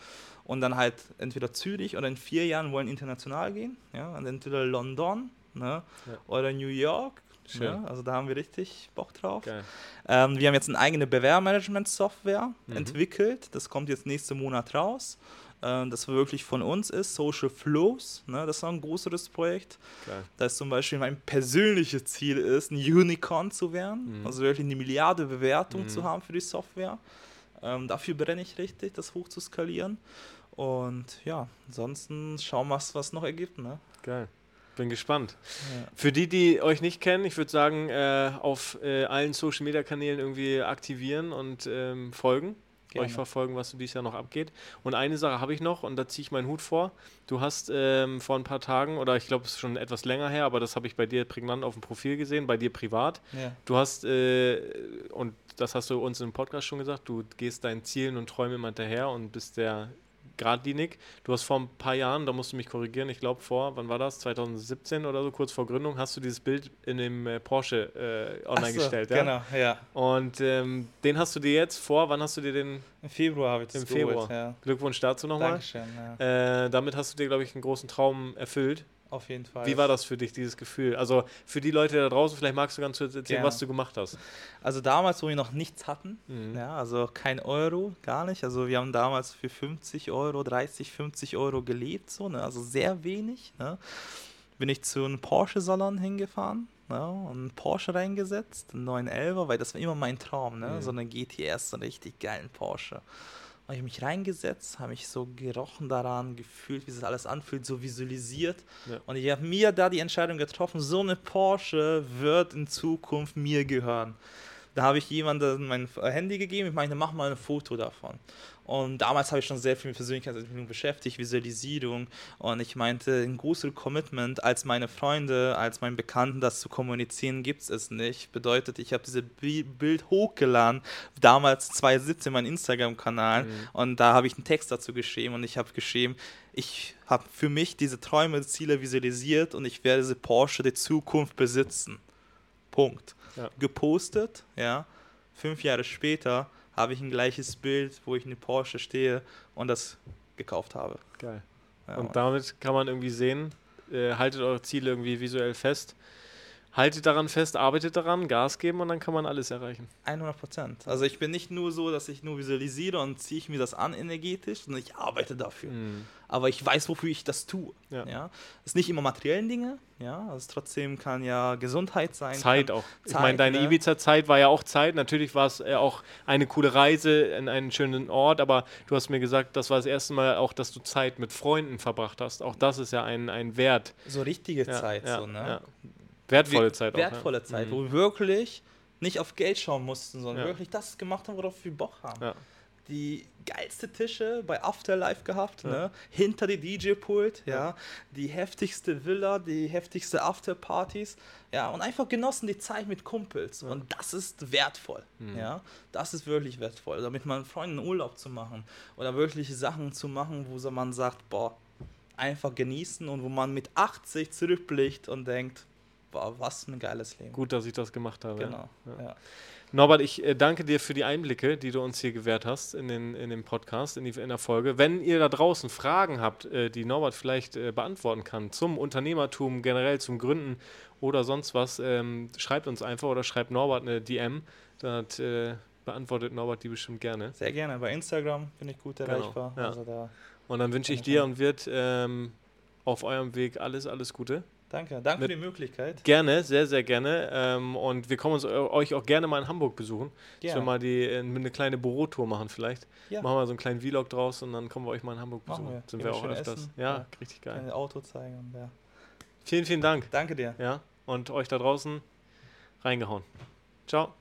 Und dann halt entweder Zürich oder in vier Jahren wollen international gehen. Ja? Und entweder London ne? Ja. oder New York. Schön. Ne? Also da haben wir richtig Bock drauf. Ähm, wir haben jetzt eine eigene Bewerbermanagement-Software Mhm. entwickelt. Das kommt jetzt nächsten Monat raus. Ähm, das wirklich von uns ist, Social Flows. Ne? Das ist ein größeres Projekt. Geil. Da ist zum Beispiel mein persönliches Ziel ist, ein Unicorn zu werden. Mhm. Also wirklich eine Milliarde Bewertung Mhm. zu haben für die Software. Ähm, dafür brenne ich richtig, das hoch zu skalieren. Und ja, ansonsten schauen wir, was was noch ergibt. Ne? Geil. Bin gespannt. Ja. Für die, die euch nicht kennen, ich würde sagen, äh, auf äh, allen Social Media Kanälen irgendwie aktivieren und ähm, folgen. Gerne. Euch verfolgen, was so dieses Jahr noch abgeht. Und eine Sache habe ich noch und da ziehe ich meinen Hut vor. Du hast ähm, vor ein paar Tagen, oder ich glaube, es ist schon etwas länger her, aber das habe ich bei dir prägnant auf dem Profil gesehen, bei dir privat. Ja. Du hast, äh, und das hast du uns im Podcast schon gesagt, du gehst deinen Zielen und Träumen immer hinterher und bist sehr geradlinig. Du hast vor ein paar Jahren, da musst du mich korrigieren, ich glaube vor, wann war das? 2017 oder so, kurz vor Gründung, hast du dieses Bild in dem äh, Porsche äh, online so, gestellt. Ja? Genau, ja. Und ähm, den hast du dir jetzt vor, wann hast du dir den? Im Februar habe ich das Im Februar. geholt. Ja. Glückwunsch dazu nochmal. Dankeschön, ja. Äh, damit hast du dir, glaube ich, einen großen Traum erfüllt. Auf jeden Fall. Wie war das für dich, dieses Gefühl? Also für die Leute da draußen, vielleicht magst du ganz kurz erzählen, Gerne. was du gemacht hast. Also damals, wo wir noch nichts hatten, Mhm. ja, also kein Euro, gar nicht. Also wir haben damals für 50 Euro, 30, 50 Euro gelebt, so, ne? also sehr wenig. Ne? Bin ich zu einem Porsche-Salon hingefahren ne? und einen Porsche reingesetzt, einen 911er, weil das war immer mein Traum, ne? Mhm. so eine GTS, so einen richtig geilen Porsche. Habe ich mich reingesetzt, habe mich so gerochen daran, gefühlt, wie sich das alles anfühlt, so visualisiert. Ja. Und ich habe mir da die Entscheidung getroffen, so eine Porsche wird in Zukunft mir gehören. Da habe ich jemandem mein Handy gegeben, ich meinte, mach mal ein Foto davon. Und damals habe ich schon sehr viel mit Persönlichkeitsentwicklung beschäftigt, Visualisierung. Und ich meinte, ein größeres Commitment als meine Freunde, als meinen Bekannten, das zu kommunizieren, gibt es nicht. Bedeutet, ich habe dieses Bi- Bild hochgeladen, damals 2017 mein Instagram-Kanal. Und da habe ich einen Text dazu geschrieben und ich habe geschrieben, ich habe für mich diese Träume, Ziele visualisiert und ich werde diese Porsche der Zukunft besitzen. Punkt. Ja. Gepostet, ja. Fünf Jahre später habe ich ein gleiches Bild, wo ich in eine Porsche stehe und das gekauft habe. Geil. Ja, Und damit kann man irgendwie sehen, äh, haltet eure Ziele irgendwie visuell fest. Haltet daran fest, arbeitet daran, Gas geben und dann kann man alles erreichen. 100 Prozent. Also ich bin nicht nur so, dass ich nur visualisiere und ziehe ich mir das an energetisch, sondern ich arbeite dafür. Mhm. Aber ich weiß, wofür ich das tue. Ja. Ja. Es ist nicht immer materiellen Dinge, ja. Also trotzdem kann ja Gesundheit sein. Zeit auch. ich Zeit, meine, deine ne? Ibiza-Zeit war ja auch Zeit. Natürlich war es äh, auch eine coole Reise in einen schönen Ort, aber du hast mir gesagt, das war das erste Mal auch, dass du Zeit mit Freunden verbracht hast. Auch das ist ja ein, ein Wert. So richtige Ja, Zeit, ja, so, ne? Wertvolle Zeit auch. Wertvolle ja. Zeit, Mhm. wo wir wirklich nicht auf Geld schauen mussten, sondern Ja. wirklich das gemacht haben, worauf wir Bock haben. Ja. Die geilste Tische bei Afterlife gehabt, ne? hinter die DJ-Pult, ja. die heftigste Villa, die heftigste Afterpartys, ja, und einfach genossen die Zeit mit Kumpels. Und das ist wertvoll, Mhm. ja. Das ist wirklich wertvoll, oder mit meinen Freunden Urlaub zu machen oder wirklich Sachen zu machen, wo man sagt, boah, einfach genießen und wo man mit 80 zurückblickt und denkt, boah, was ein geiles Leben. Gut, dass ich das gemacht habe. Genau. Ja. Ja. Norbert, ich äh, danke dir für die Einblicke, die du uns hier gewährt hast in den, in den Podcast, in, die, in der Folge. Wenn ihr da draußen Fragen habt, äh, die Norbert vielleicht äh, beantworten kann, zum Unternehmertum, generell zum Gründen oder sonst was, ähm, schreibt uns einfach oder schreibt Norbert eine DM. Das beantwortet Norbert die bestimmt gerne. Sehr gerne. Bei Instagram bin ich gut Genau, erreichbar. ja. Also da, Und dann wünsche ich dir und Wirt ähm, auf eurem Weg alles, alles Gute. Danke. Danke für die Möglichkeit. Gerne, sehr, sehr gerne. Ähm, und wir kommen uns, äh, euch auch gerne mal in Hamburg besuchen. Dass wir Gerne. mal die, äh, eine kleine Bürotour machen vielleicht. Ja. Machen wir so einen kleinen Vlog draus und dann kommen wir euch mal in Hamburg Machen besuchen. wir. Sind Gehen wir auch öfters. Ja, Ja. richtig geil. Ein Auto zeigen. und Ja. Vielen, vielen Dank. Danke dir. Ja, und euch da draußen reingehauen. Ciao.